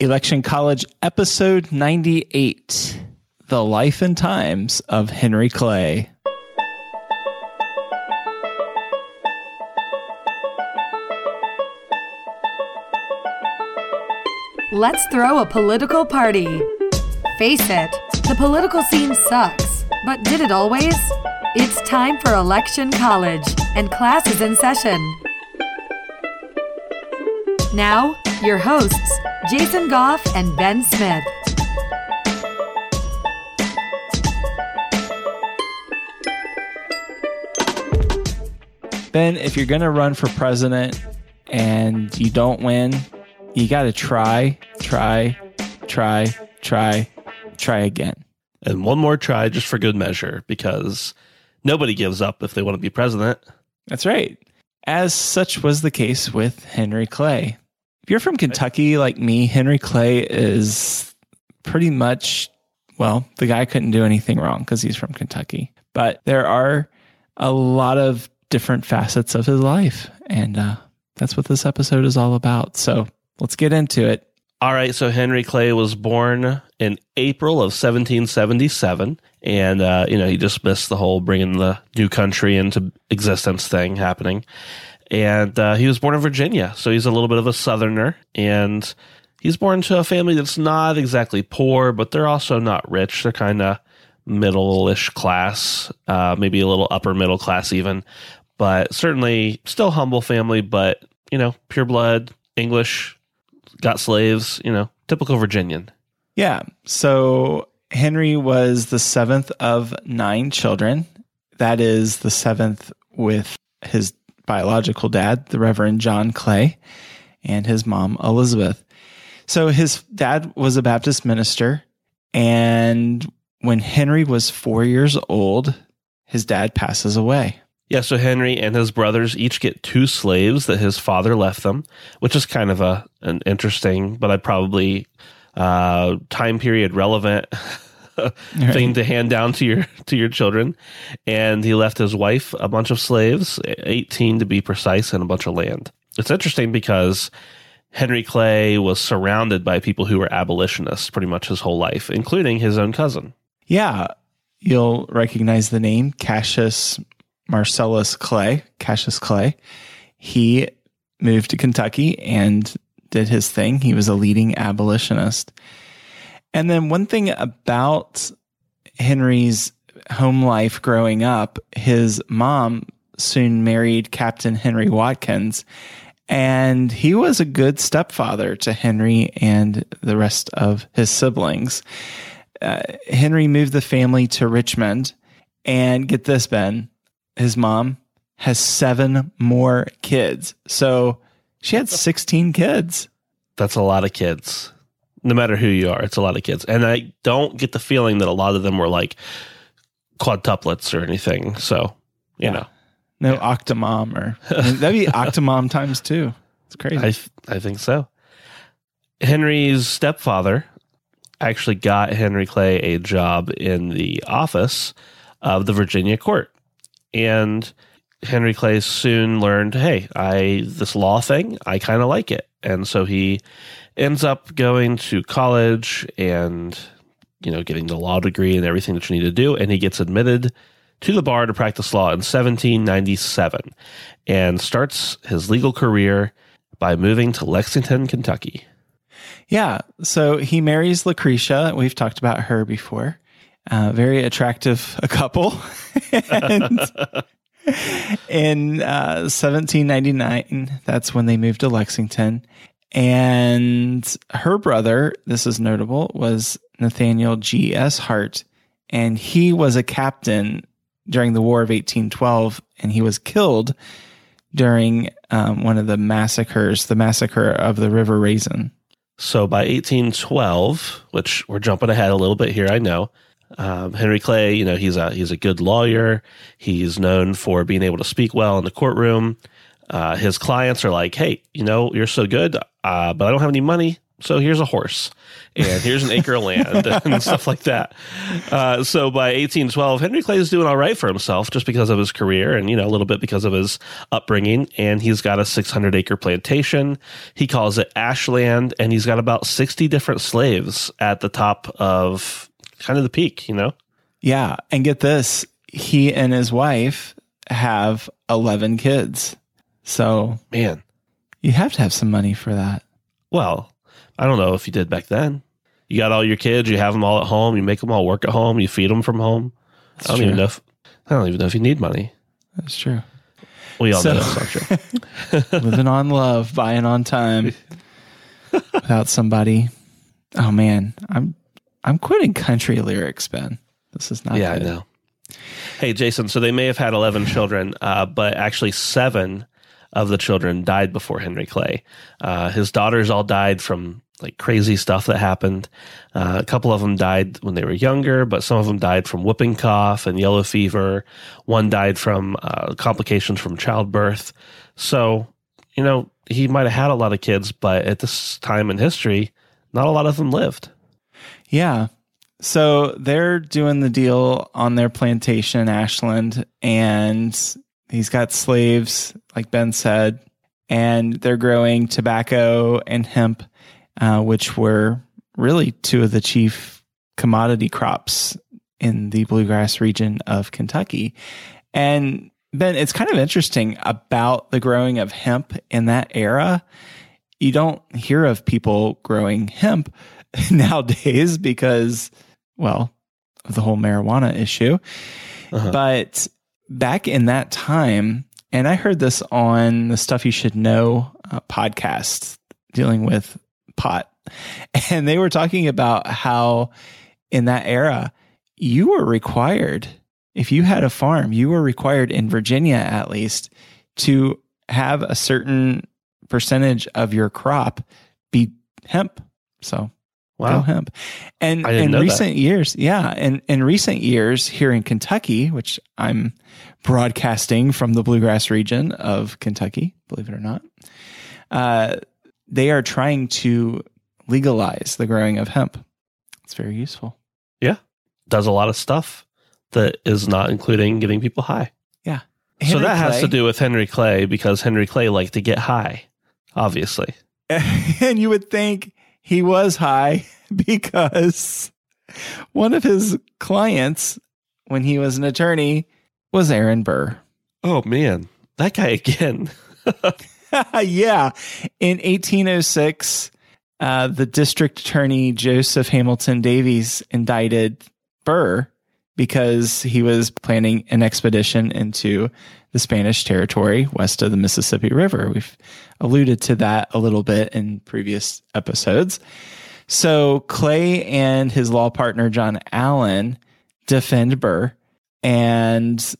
Election College, episode 98 The Life and Times of Henry Clay. Let's throw a political party. Face it, the political scene sucks, but did it always? It's time for Election College, and class is in session. Now, your hosts, Jason Goff and Ben Smith. Ben, if you're going to run for president and you don't win, you got to try, try, try, try, try again. And one more try just for good measure because nobody gives up if they want to be president. That's right. As such was the case with Henry Clay. If you're from Kentucky like me, Henry Clay is pretty much, well, the guy couldn't do anything wrong because he's from Kentucky. But there are a lot of different facets of his life. And uh, that's what this episode is all about. So let's get into it. All right, so Henry Clay was born in April of 1777, and uh, you know he just missed the whole bringing the new country into existence thing happening. And uh, he was born in Virginia, so he's a little bit of a Southerner, and he's born to a family that's not exactly poor, but they're also not rich. They're kind of middle-ish class, uh, maybe a little upper middle class even, but certainly still humble family. But you know, pure blood English got slaves, you know, typical Virginian. Yeah. So Henry was the seventh of nine children. That is the seventh with his biological dad, the Reverend John Clay, and his mom, Elizabeth. So his dad was a Baptist minister. And when Henry was four years old, his dad passes away. Yeah, so Henry and his brothers each get two slaves that his father left them, which is kind of a an interesting, but I probably uh, time period relevant thing to hand down to your to your children. And he left his wife a bunch of slaves, eighteen to be precise, and a bunch of land. It's interesting because Henry Clay was surrounded by people who were abolitionists pretty much his whole life, including his own cousin. Yeah, you'll recognize the name Cassius Marcellus Clay, Cassius Clay. He moved to Kentucky and did his thing. He was a leading abolitionist. And then one thing about Henry's home life growing up, his mom soon married Captain Henry Watkins, and he was a good stepfather to Henry and the rest of his siblings. Uh, Henry moved the family to Richmond, and get this, Ben, his mom has seven more kids. So she had 16 kids. That's a lot of kids. No matter who you are, it's a lot of kids. And I don't get the feeling that a lot of them were like quadtuplets or anything. So, you yeah. know. No yeah. octomom or I mean, that'd be octomom times two. It's crazy. I, I think so. Henry's stepfather actually got Henry Clay a job in the office of the Virginia court. And Henry Clay soon learned, hey, I this law thing, I kind of like it. And so he ends up going to college and you know getting the law degree and everything that you need to do and he gets admitted to the bar to practice law in 1797 and starts his legal career by moving to Lexington, Kentucky. Yeah, so he marries Lucretia. We've talked about her before. Uh, very attractive a couple. and in uh, 1799, that's when they moved to Lexington. And her brother, this is notable, was Nathaniel G.S. Hart. And he was a captain during the War of 1812, and he was killed during um, one of the massacres, the massacre of the River Raisin. So by 1812, which we're jumping ahead a little bit here, I know. Um, Henry Clay, you know, he's a he's a good lawyer. He's known for being able to speak well in the courtroom. Uh, his clients are like, "Hey, you know, you're so good, uh, but I don't have any money, so here's a horse, and here's an acre of land, and stuff like that." Uh, so by 1812, Henry Clay is doing all right for himself, just because of his career, and you know, a little bit because of his upbringing. And he's got a 600 acre plantation. He calls it Ashland, and he's got about 60 different slaves at the top of kind of the peak, you know? Yeah. And get this he and his wife have 11 kids. So, Man, you have to have some money for that. well, I don't know if you did back then. You got all your kids, you have them all at home, you make them all work at home, you feed them from home. I don't true. even know if I don't even know if you need money. That's true. We all So- know that's true. Living on love, buying on time without somebody. Oh man, I'm I'm quitting country lyrics, Ben. This is not yeah, good. I know. Hey, Jason. So they may have had eleven children, uh, but actually seven of the children died before Henry Clay. Uh, his daughters all died from like crazy stuff that happened. Uh, a couple of them died when they were younger, but some of them died from whooping cough and yellow fever. One died from uh, complications from childbirth. So, you know, he might have had a lot of kids, but at this time in history, not a lot of them lived. Yeah. So they're doing the deal on their plantation in Ashland, and he's got slaves, like Ben said, and they're growing tobacco and hemp, uh, which were really two of the chief commodity crops in the bluegrass region of Kentucky. And Ben, it's kind of interesting about the growing of hemp in that era. You don't hear of people growing hemp nowadays because, well, of the whole marijuana issue. Uh-huh. But back in that time, and I heard this on the Stuff You Should Know uh, podcast dealing with pot, and they were talking about how in that era, you were required, if you had a farm, you were required in Virginia at least to have a certain percentage of your crop be hemp. So Wow. hemp. And in know that. recent years, yeah, and in recent years here in Kentucky, which I'm broadcasting from the bluegrass region of Kentucky, believe it or not, uh, they are trying to legalize the growing of hemp. It's very useful. Yeah. Does a lot of stuff that is not including getting people high. Yeah. So Henry that has to do with Henry Clay because Henry Clay liked to get high, obviously. and you would think he was high because one of his clients, when he was an attorney, was Aaron Burr. Oh man, that guy again. yeah. In 1806, uh, the district attorney Joseph Hamilton Daveiss indicted Burr because he was planning an expedition into the Spanish territory west of the Mississippi River. We've alluded to that a little bit in previous episodes. So Clay and his law partner John Allen defend Burr, and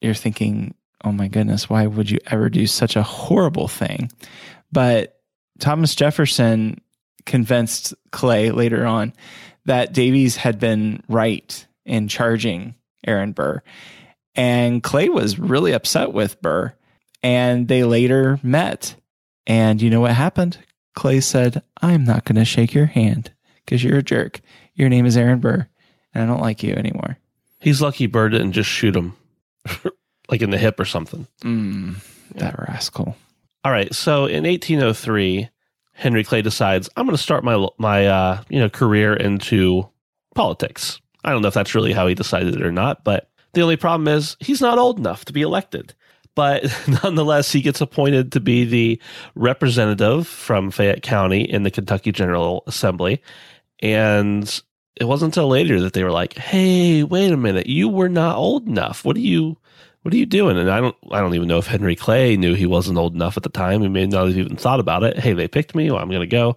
you're thinking, oh my goodness, why would you ever do such a horrible thing? But Thomas Jefferson convinced Clay later on that Daveiss had been right in charging Aaron Burr. And Clay was really upset with Burr. And they later met. And you know what happened? Clay said, I'm not going to shake your hand because you're a jerk. Your name is Aaron Burr, and I don't like you anymore. He's lucky Burr didn't just shoot him, like in the hip or something. Mm, that rascal. All right, so in 1803, Henry Clay decides I'm going to start my my uh, you know career into politics. I don't know if that's really how he decided it or not, but the only problem is he's not old enough to be elected. But nonetheless, he gets appointed to be the representative from Fayette County in the Kentucky General Assembly. And it wasn't until later that they were like, "Hey, wait a minute, you were not old enough. What are you what are you doing?" And I don't I don't even know if Henry Clay knew he wasn't old enough at the time. He may not have even thought about it. Hey, they picked me, well, I'm going to go.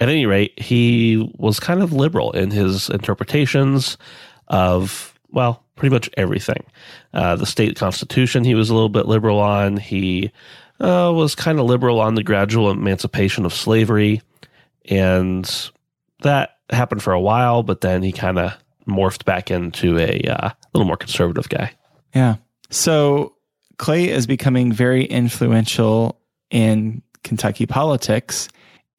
At any rate, he was kind of liberal in his interpretations of well, pretty much everything. Uh, the state constitution, he was a little bit liberal on. He uh, was kind of liberal on the gradual emancipation of slavery. and that happened for a while. But then he kind of morphed back into a uh, little more conservative guy. Yeah. So Clay is becoming very influential in Kentucky politics.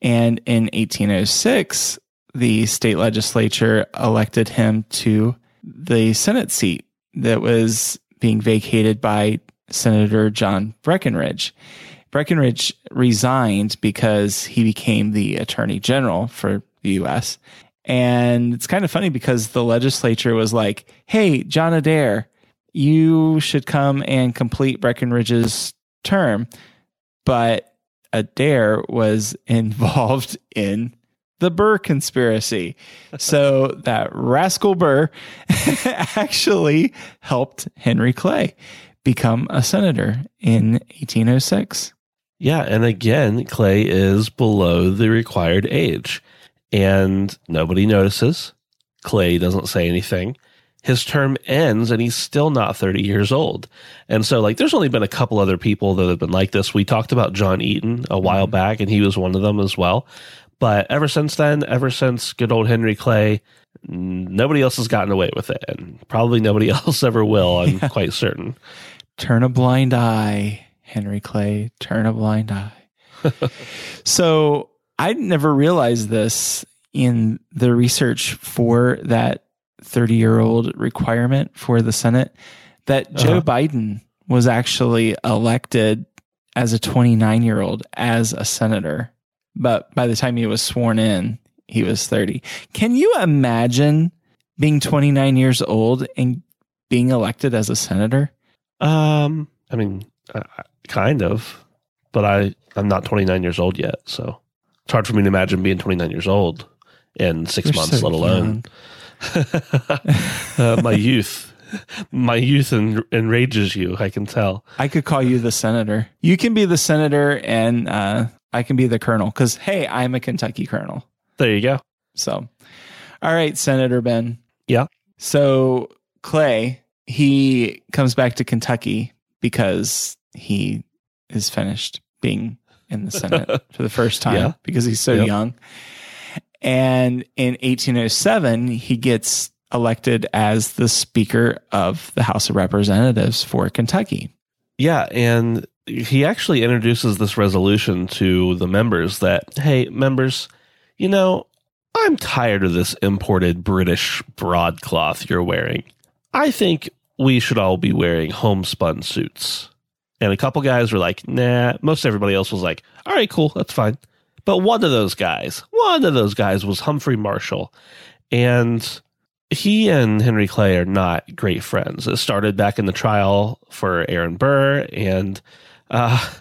And in 1806, the state legislature elected him to the Senate seat that was being vacated by Senator John Breckinridge. Breckinridge resigned because he became the attorney general for the US. And it's kind of funny because the legislature was like, hey, John Adair, you should come and complete Breckinridge's term. But Adair was involved in the Burr conspiracy. So that rascal Burr actually helped Henry Clay become a senator in 1806. Yeah, and again, Clay is below the required age, and nobody notices. Clay doesn't say anything. His term ends, and he's still not 30 years old. And so, like, there's only been a couple other people that have been like this. We talked about John Eaton a while mm-hmm. back, and he was one of them as well. But ever since then, ever since good old Henry Clay, nobody else has gotten away with it, and probably nobody else ever will. I'm yeah. quite certain. Turn a blind eye, Henry Clay. Turn a blind eye. so I never realized this in the research for that 30 year old requirement for the Senate that Joe uh-huh. Biden was actually elected as a 29 year old as a senator but by the time he was sworn in, he was 30. Can you imagine being 29 years old and being elected as a senator? Um, I mean, uh, kind of, but I I'm not 29 years old yet, so it's hard for me to imagine being 29 years old in 6 You're months, so let alone uh, my youth. My youth en- enrages you. I can tell. I could call you the senator. You can be the senator, and uh, I can be the colonel because, hey, I'm a Kentucky colonel. There you go. So, all right, Senator Ben. Yeah. So, Clay, he comes back to Kentucky because he is finished being in the Senate for the first time yeah. because he's so yep. young. And in 1807, he gets elected as the Speaker of the House of Representatives for Kentucky. Yeah. And he actually introduces this resolution to the members that, hey, members, you know, I'm tired of this imported British broadcloth you're wearing. I think we should all be wearing homespun suits. And a couple guys were like, nah. Most everybody else was like, all right, cool, that's fine. But one of those guys, one of those guys was Humphrey Marshall. And he and Henry Clay are not great friends. It started back in the trial for Aaron Burr, and uh,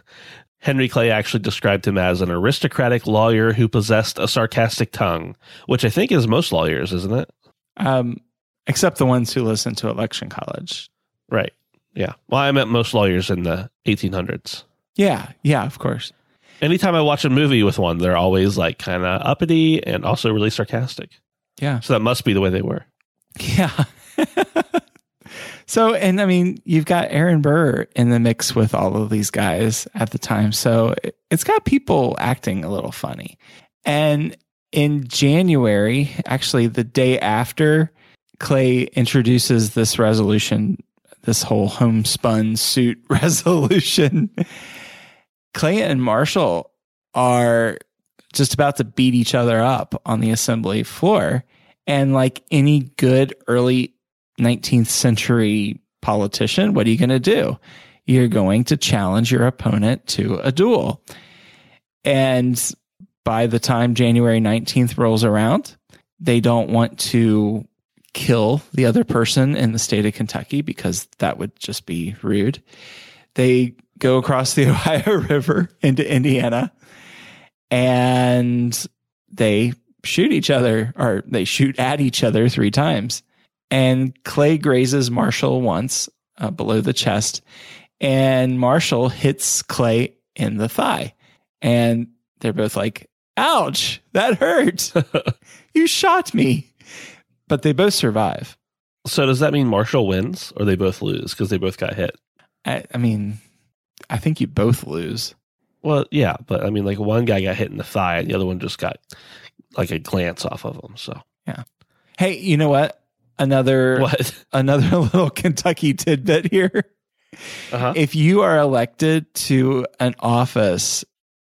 Henry Clay actually described him as an aristocratic lawyer who possessed a sarcastic tongue, which I think is most lawyers, isn't it? Um, except the ones who listen to election college. Right. Yeah. Well, I meant most lawyers in the 1800s. Yeah. Yeah, of course. Anytime I watch a movie with one, they're always like kind of uppity and also really sarcastic. Yeah. So that must be the way they were. Yeah. So, and I mean, you've got Aaron Burr in the mix with all of these guys at the time. So it's got people acting a little funny. And in January, actually, the day after Clay introduces this resolution, this whole homespun suit resolution, Clay and Marshall are just about to beat each other up on the assembly floor. And like any good early 19th century politician, what are you going to do? You're going to challenge your opponent to a duel. And by the time January 19th rolls around, they don't want to kill the other person in the state of Kentucky because that would just be rude. They go across the Ohio River into Indiana and they shoot each other or they shoot at each other three times and Clay grazes Marshall once uh, below the chest, and Marshall hits Clay in the thigh. And they're both like, ouch, that hurt. you shot me. But they both survive. So does that mean Marshall wins or they both lose because they both got hit? I, I, mean, I think you both lose. Well, yeah, but I mean, like one guy got hit in the thigh, and the other one just got like a glance off of him. So yeah. Hey, you know what? Another what? another little Kentucky tidbit here. Uh-huh. If you are elected to an office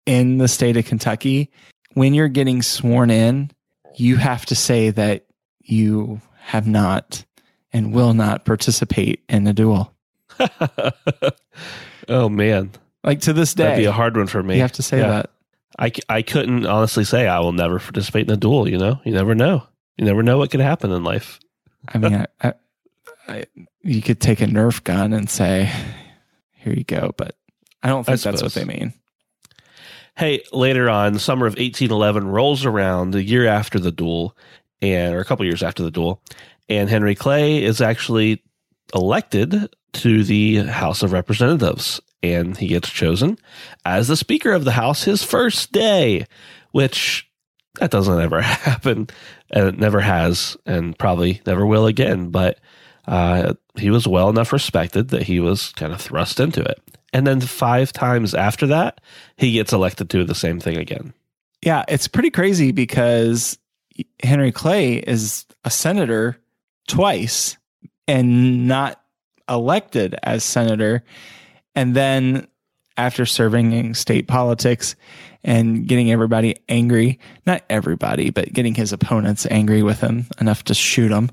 in the state of Kentucky, when you're getting sworn in, you have to say that you have not and will not participate in a duel. oh man, Like to this day. that'd be a hard one for me. you have to say Yeah. that. I couldn't honestly say I will never participate in a duel. You know, you never know. You never know what could happen in life. I mean, I, I, I, you could take a Nerf gun and say, "Here you go," but I don't think that's what they mean. Hey, later on, summer of 1811 rolls around, a year after the duel, and or a couple years after the duel, and Henry Clay is actually elected to the House of Representatives, and he gets chosen as the Speaker of the House his first day, which that doesn't ever happen, and it never has, and probably never will again. But uh, he was well enough respected that he was kind of thrust into it. And then five times after that, he gets elected to the same thing again. Yeah, it's pretty crazy because Henry Clay is a senator twice and not elected as senator. And then after serving in state politics and getting everybody angry, not everybody, but getting his opponents angry with him enough to shoot him,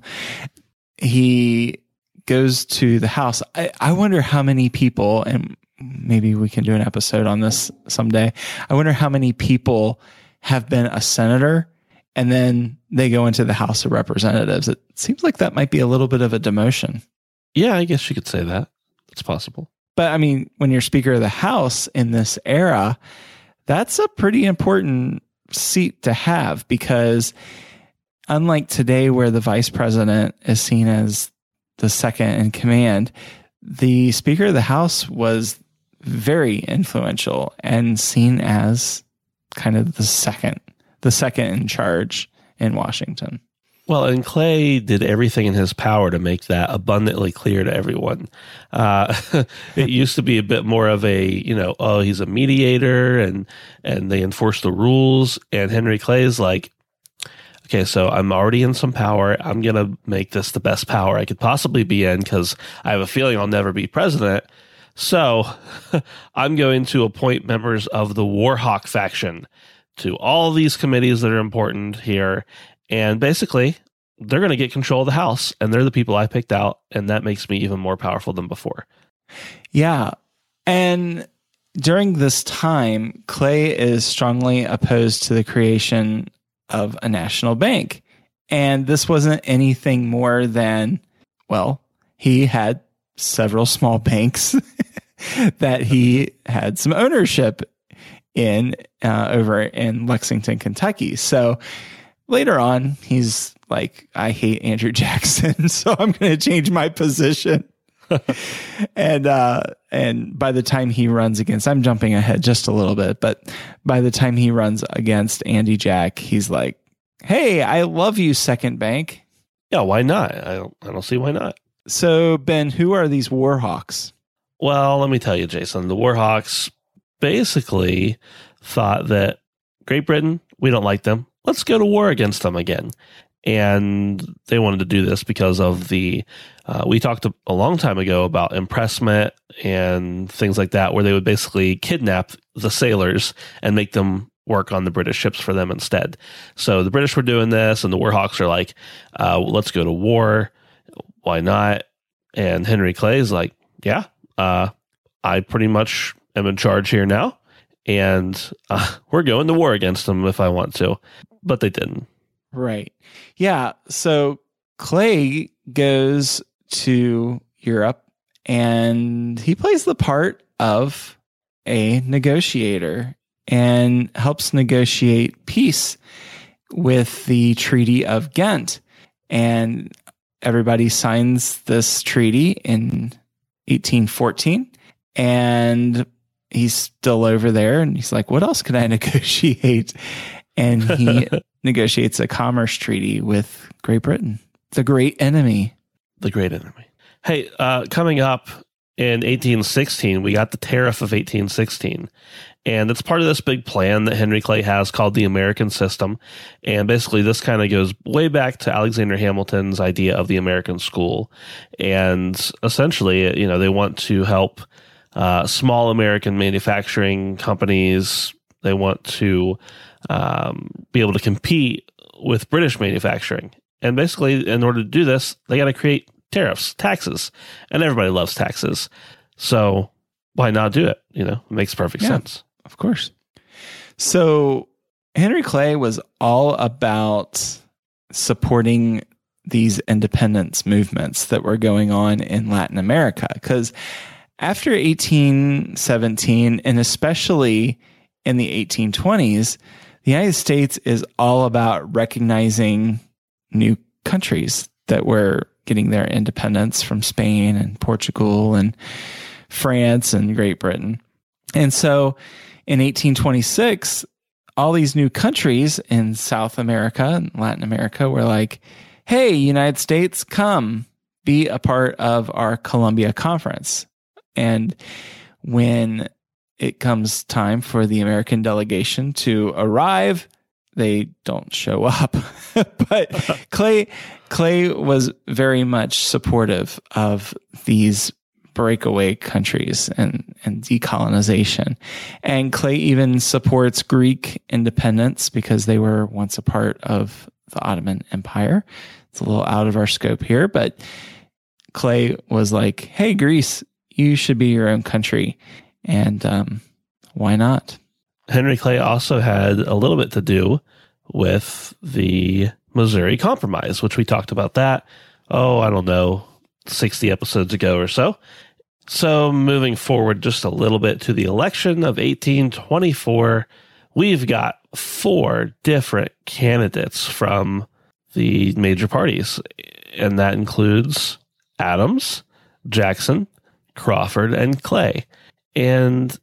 he goes to the House. I, I wonder how many people, and maybe we can do an episode on this someday. I wonder how many people have been a senator and then they go into the House of Representatives. It seems like that might be a little bit of a demotion. Yeah, I guess you could say that. It's possible. But I mean, when you're Speaker of the House in this era, that's a pretty important seat to have because unlike today, where the vice president is seen as the second in command, the Speaker of the House was very influential and seen as kind of the second, the second in charge in Washington. Well, and Clay did everything in his power to make that abundantly clear to everyone. Uh, it used to be a bit more of a, you know, oh, he's a mediator and and they enforce the rules. And Henry Clay is like, okay, so I'm already in some power. I'm gonna make this the best power I could possibly be in because I have a feeling I'll never be president. So I'm going to appoint members of the Warhawk faction to all these committees that are important here. And basically, they're going to get control of the House, and they're the people I picked out. And that makes me even more powerful than before. Yeah. And during this time, Clay is strongly opposed to the creation of a national bank. And this wasn't anything more than, well, he had several small banks that he had some ownership in uh, over in Lexington, Kentucky. So later on, he's like, I hate Andrew Jackson, so I'm going to change my position and uh and by the time he runs against I'm jumping ahead just a little bit, but by the time he runs against Andy Jack, he's like, "Hey, I love you, Second Bank." Yeah, why not? I don't, I don't see why not. So, Ben, who are these Warhawks? Well, let me tell you, Jason, the Warhawks basically thought that Great Britain, we don't like them. Let's go to war against them again. And they wanted to do this because of the, uh, we talked a, long time ago about impressment and things like that, where they would basically kidnap the sailors and make them work on the British ships for them instead. So the British were doing this, and the Warhawks are like, uh, let's go to war. Why not? And Henry Clay is like, yeah, uh, I pretty much am in charge here now, and uh, we're going to war against them if I want to. But they didn't. Right. Yeah. So Clay goes to Europe and he plays the part of a negotiator and helps negotiate peace with the Treaty of Ghent. And everybody signs this treaty in 1814. And he's still over there and he's like, what else can I negotiate? And he negotiates a commerce treaty with Great Britain, the great enemy. the great enemy. Hey, uh, coming up in 1816, we got the tariff of 1816. And it's part of this big plan that Henry Clay has called the American System. And basically, this kind of goes way back to Alexander Hamilton's idea of the American school. And essentially, you know, they want to help uh, small American manufacturing companies. They want to um, be able to compete with British manufacturing. And basically, in order to do this, they got to create tariffs, taxes, and everybody loves taxes. So why not do it? You know, it makes perfect Yeah. sense. Of course. So Henry Clay was all about supporting these independence movements that were going on in Latin America. Because after 1817, and especially in the 1820s, the United States is all about recognizing new countries that were getting their independence from Spain and Portugal and France and Great Britain. And so in 1826, all these new countries in South America and Latin America were like, hey, United States, come be a part of our Columbia Conference. And when it comes time for the American delegation to arrive, they don't show up. but Clay Clay was very much supportive of these breakaway countries and, and decolonization. And Clay even supports Greek independence because they were once a part of the Ottoman Empire. It's a little out of our scope here, but Clay was like, hey, Greece, you should be your own country. And um, why not? Henry Clay also had a little bit to do with the Missouri Compromise, which we talked about that, oh, I don't know, 60 episodes ago or so. So, moving forward just a little bit to the election of 1824, we've got four different candidates from the major parties, and that includes Adams, Jackson, Crawford, and Clay. And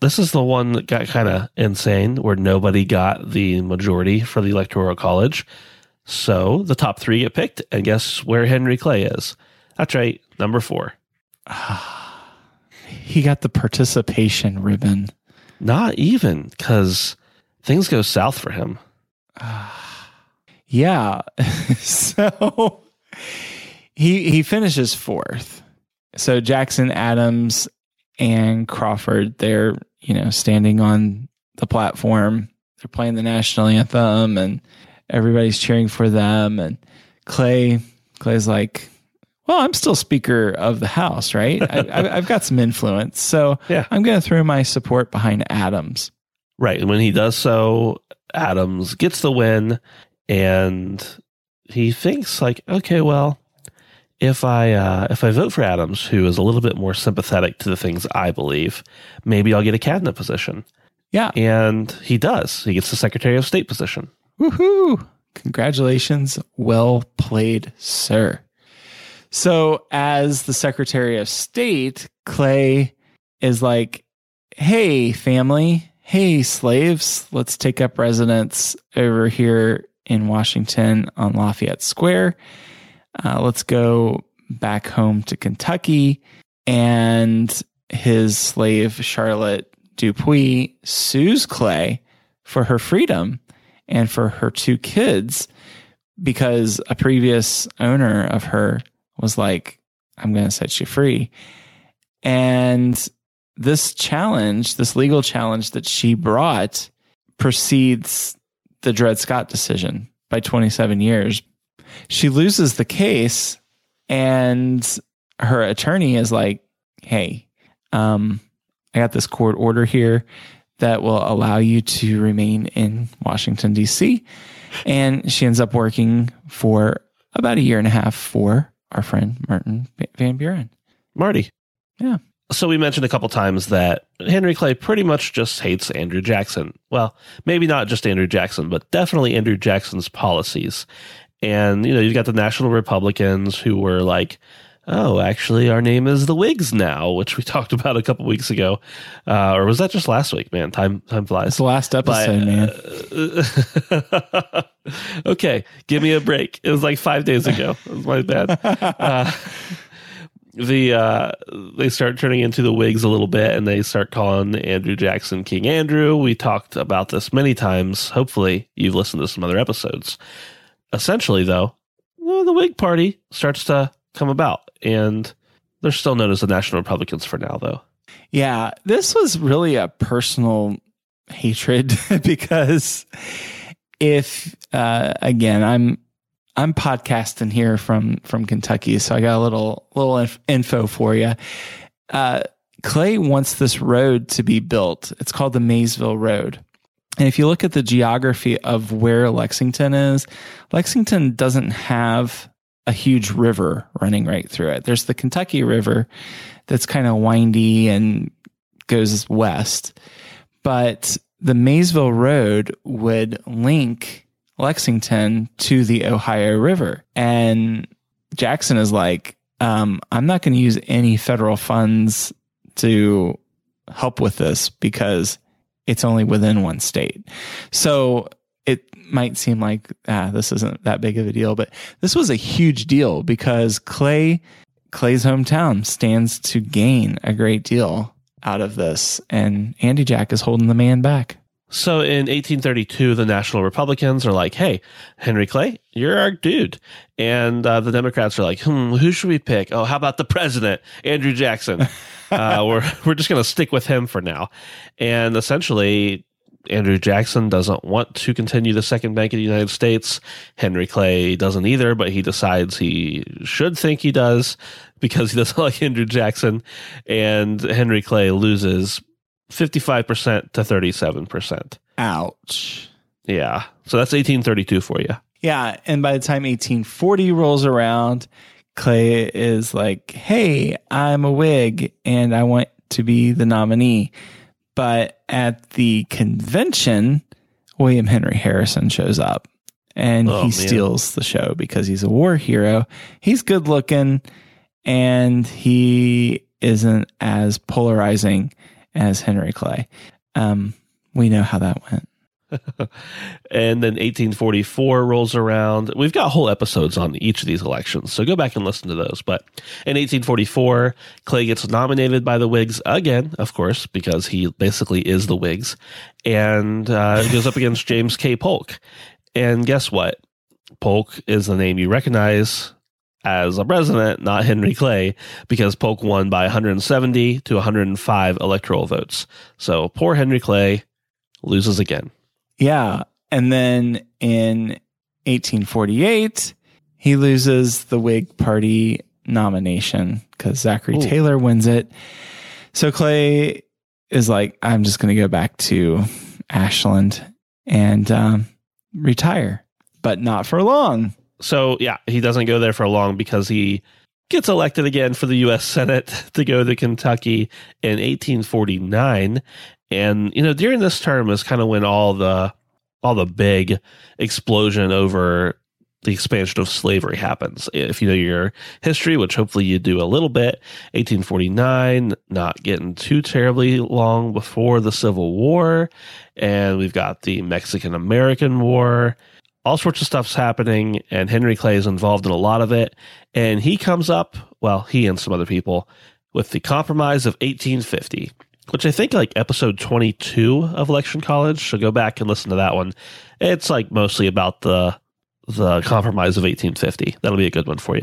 this is the one that got kind of insane where nobody got the majority for the electoral college. So the top three get picked, and guess where Henry Clay is? That's right, number four. He got the participation ribbon. Not even because things go south for him. Yeah. so he he finishes fourth. So Jackson, Adams, and Crawford, they're, you know, standing on the platform. They're playing the national anthem and everybody's cheering for them. And Clay, Clay's like, well, I'm still Speaker of the House, right? I, I, I've got some influence. So Yeah. I'm going to throw my support behind Adams. Right. And when he does so, Adams gets the win and he thinks like, okay, well, if I uh, if I vote for Adams, who is a little bit more sympathetic to the things I believe, maybe I'll get a cabinet position. Yeah. And he does. He gets the Secretary of State position. Woohoo! Congratulations. Well played, sir. So, as the Secretary of State, Clay is like, hey, family, hey, slaves, let's take up residence over here in Washington on Lafayette Square. Uh, let's go back home to Kentucky. And his slave, Charlotte Dupuis, sues Clay for her freedom and for her two kids because a previous owner of her was like, I'm going to set you free. And this challenge, this legal challenge that she brought, precedes the Dred Scott decision by 27 years. She loses the case, and her attorney is like, Hey, um, I got this court order here that will allow you to remain in Washington, D.C. And she ends up working for about a year and a half for our friend Martin Van Buren. Marty. Yeah. So we mentioned a couple times that Henry Clay pretty much just hates Andrew Jackson. Well, maybe not just Andrew Jackson, but definitely Andrew Jackson's policies. And, you know, you've got the National Republicans who were like, oh, actually, our name is the Whigs now, which we talked about a couple weeks ago. Uh, or was that just last week? Man, time time flies. It's the last episode, man. man. okay, give me a break. It was like five days ago. It was my bad. Uh, the uh, they start turning into the Whigs a little bit, and they start calling Andrew Jackson King Andrew. We talked about this many times. Hopefully, you've listened to some other episodes. Essentially, though, well, the Whig Party starts to come about, and they're still known as the National Republicans for now, though. Yeah, this was really a personal hatred because if uh, again, I'm I'm podcasting here from from Kentucky, so I got a little little inf- info for you. Uh, Clay wants this road to be built. It's called the Maysville Road. And if you look at the geography of where Lexington is, Lexington doesn't have a huge river running right through it. There's the Kentucky River that's kind of windy and goes west. But the Maysville Road would link Lexington to the Ohio River. And Jackson is like, um, I'm not going to use any federal funds to help with this because it's only within one state. So it might seem like ah, this isn't that big of a deal, but this was a huge deal because Clay Clay's hometown stands to gain a great deal out of this, and Andy Jack is holding the man back. So in 1832, the National Republicans are like, "Hey, Henry Clay, you're our dude," and uh, the Democrats are like, "Hmm, who should we pick? Oh, how about the president, Andrew Jackson? uh, we're we're just going to stick with him for now." And essentially, Andrew Jackson doesn't want to continue the second bank of the United States. Henry Clay doesn't either, but he decides he should think he does because he doesn't like Andrew Jackson. And Henry Clay loses 55% to 37%. Ouch. Yeah. So that's 1832 for you. Yeah. And by the time 1840 rolls around, Clay is like, hey, I'm a Whig and I want to be the nominee. But at the convention, William Henry Harrison shows up and Oh, he man. steals the show because he's a war hero. He's good looking and he isn't as polarizing as Henry Clay. Um, we know how that went. And then 1844 rolls around. We've got whole episodes on each of these elections, so go back and listen to those. But in 1844, Clay gets nominated by the Whigs again, of course, because he basically is the Whigs, and uh, goes up against James K. Polk. And guess what? Polk is the name you recognize as a president, not Henry Clay, because Polk won by 170 to 105 electoral votes. So poor Henry Clay loses again. Yeah. And then in 1848, he loses the Whig Party nomination because Zachary Ooh. Taylor wins it. So Clay is like, I'm just going to go back to Ashland and um, retire, but not for long. So yeah, he doesn't go there for long because he gets elected again for the U.S. Senate to go to Kentucky in 1849, and you know during this term is kind of when all the all the big explosion over the expansion of slavery happens. If you know your history, which hopefully you do a little bit, 1849, not getting too terribly long before the Civil War, and we've got the Mexican American War all sorts of stuff's happening and henry clay is involved in a lot of it and he comes up well he and some other people with the compromise of 1850 which i think like episode 22 of election college so go back and listen to that one it's like mostly about the the compromise of 1850 that'll be a good one for you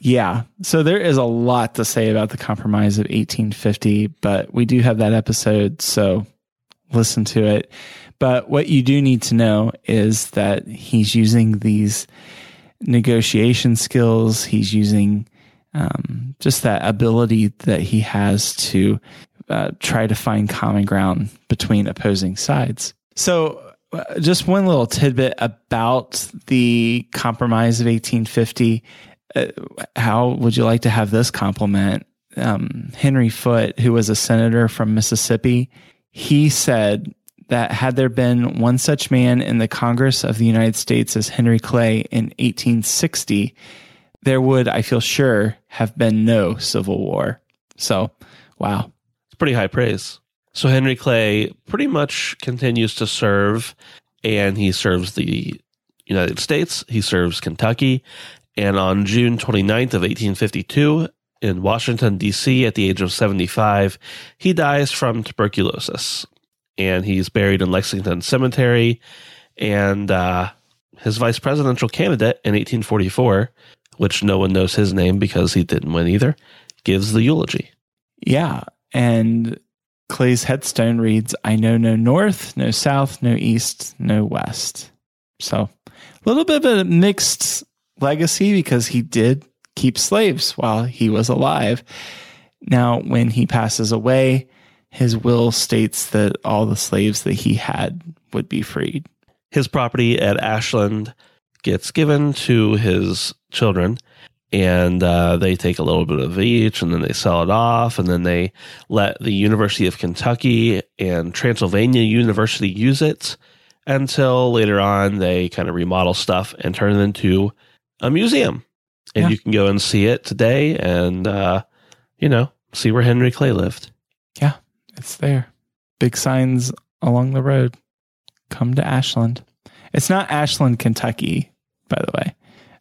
Yeah. So there is a lot to say about the compromise of 1850, but we do have that episode. So listen to it. But what you do need to know is that he's using these negotiation skills. He's using um, just that ability that he has to uh, try to find common ground between opposing sides. So, uh, just one little tidbit about the compromise of 1850 uh, how would you like to have this compliment? Um, Henry Foote, who was a senator from Mississippi, he said that had there been one such man in the Congress of the United States as Henry Clay in 1860, there would, I feel sure, have been no Civil War. So, wow. It's pretty high praise. So Henry Clay pretty much continues to serve, and he serves the United States. He serves Kentucky. And on June 29th of 1852, in Washington, D.C. at the age of 75. He dies from tuberculosis and he's buried in Lexington Cemetery. And uh, his vice presidential candidate in 1844, which no one knows his name because he didn't win either, gives the eulogy. Yeah. And Clay's headstone reads I know no north, no south, no east, no west. So a little bit of a mixed legacy because he did keep slaves while he was alive. Now, when he passes away, his will states that all the slaves that he had would be freed. His property at Ashland gets given to his children, and uh, they take a little bit of each, and then they sell it off, and then they let the University of Kentucky and Transylvania University use it until later on they kind of remodel stuff and turn it into a museum. And Yeah. you can go and see it today and, uh, you know, see where Henry Clay lived. Yeah, it's there. Big signs along the road. Come to Ashland. It's not Ashland, Kentucky, by the way.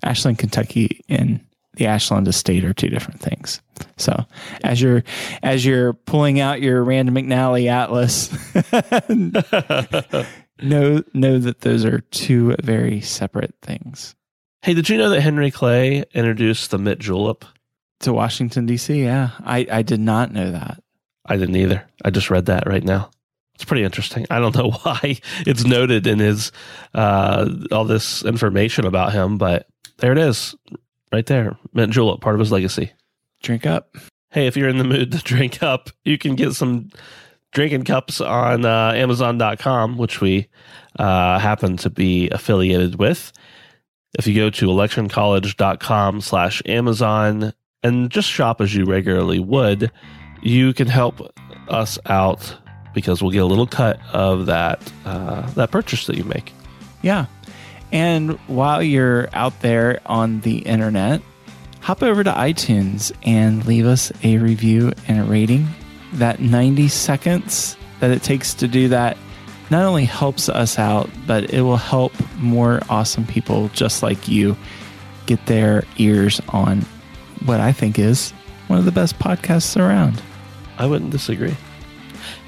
Ashland, Kentucky and the Ashland estate are two different things. So as you're as you're pulling out your Rand McNally atlas, know know that those are two very separate things. hey, did you know that Henry Clay introduced the mint julep? To Washington D.C., yeah, I I did not know that. I didn't either. I just read that right now. It's pretty interesting. I don't know why it's noted in his uh, all this information about him, but there it is, right there. Mint julep, part of his legacy. Drink up. Hey, if you're in the mood to drink up, you can get some drinking cups on uh, Amazon.com, which we uh, happen to be affiliated with. If you go to electioncollege.com slash Amazon and just shop as you regularly would, you can help us out because we'll get a little cut of that uh, that purchase that you make. Yeah. And while you're out there on the internet, hop over to iTunes and leave us a review and a rating. That 90 seconds that it takes to do that not only helps us out, but it will help more awesome people just like you get their ears on what I think is one of the best podcasts around. I wouldn't disagree.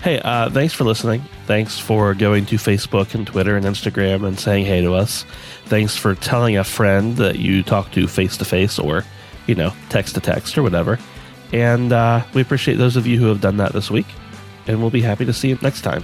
Hey, uh, thanks for listening. Thanks for going to Facebook and Twitter and Instagram and saying hey to us. Thanks for telling a friend that you talk to face to face or, you know, text to text or whatever. And uh, we appreciate those of you who have done that this week. And we'll be happy to see you next time.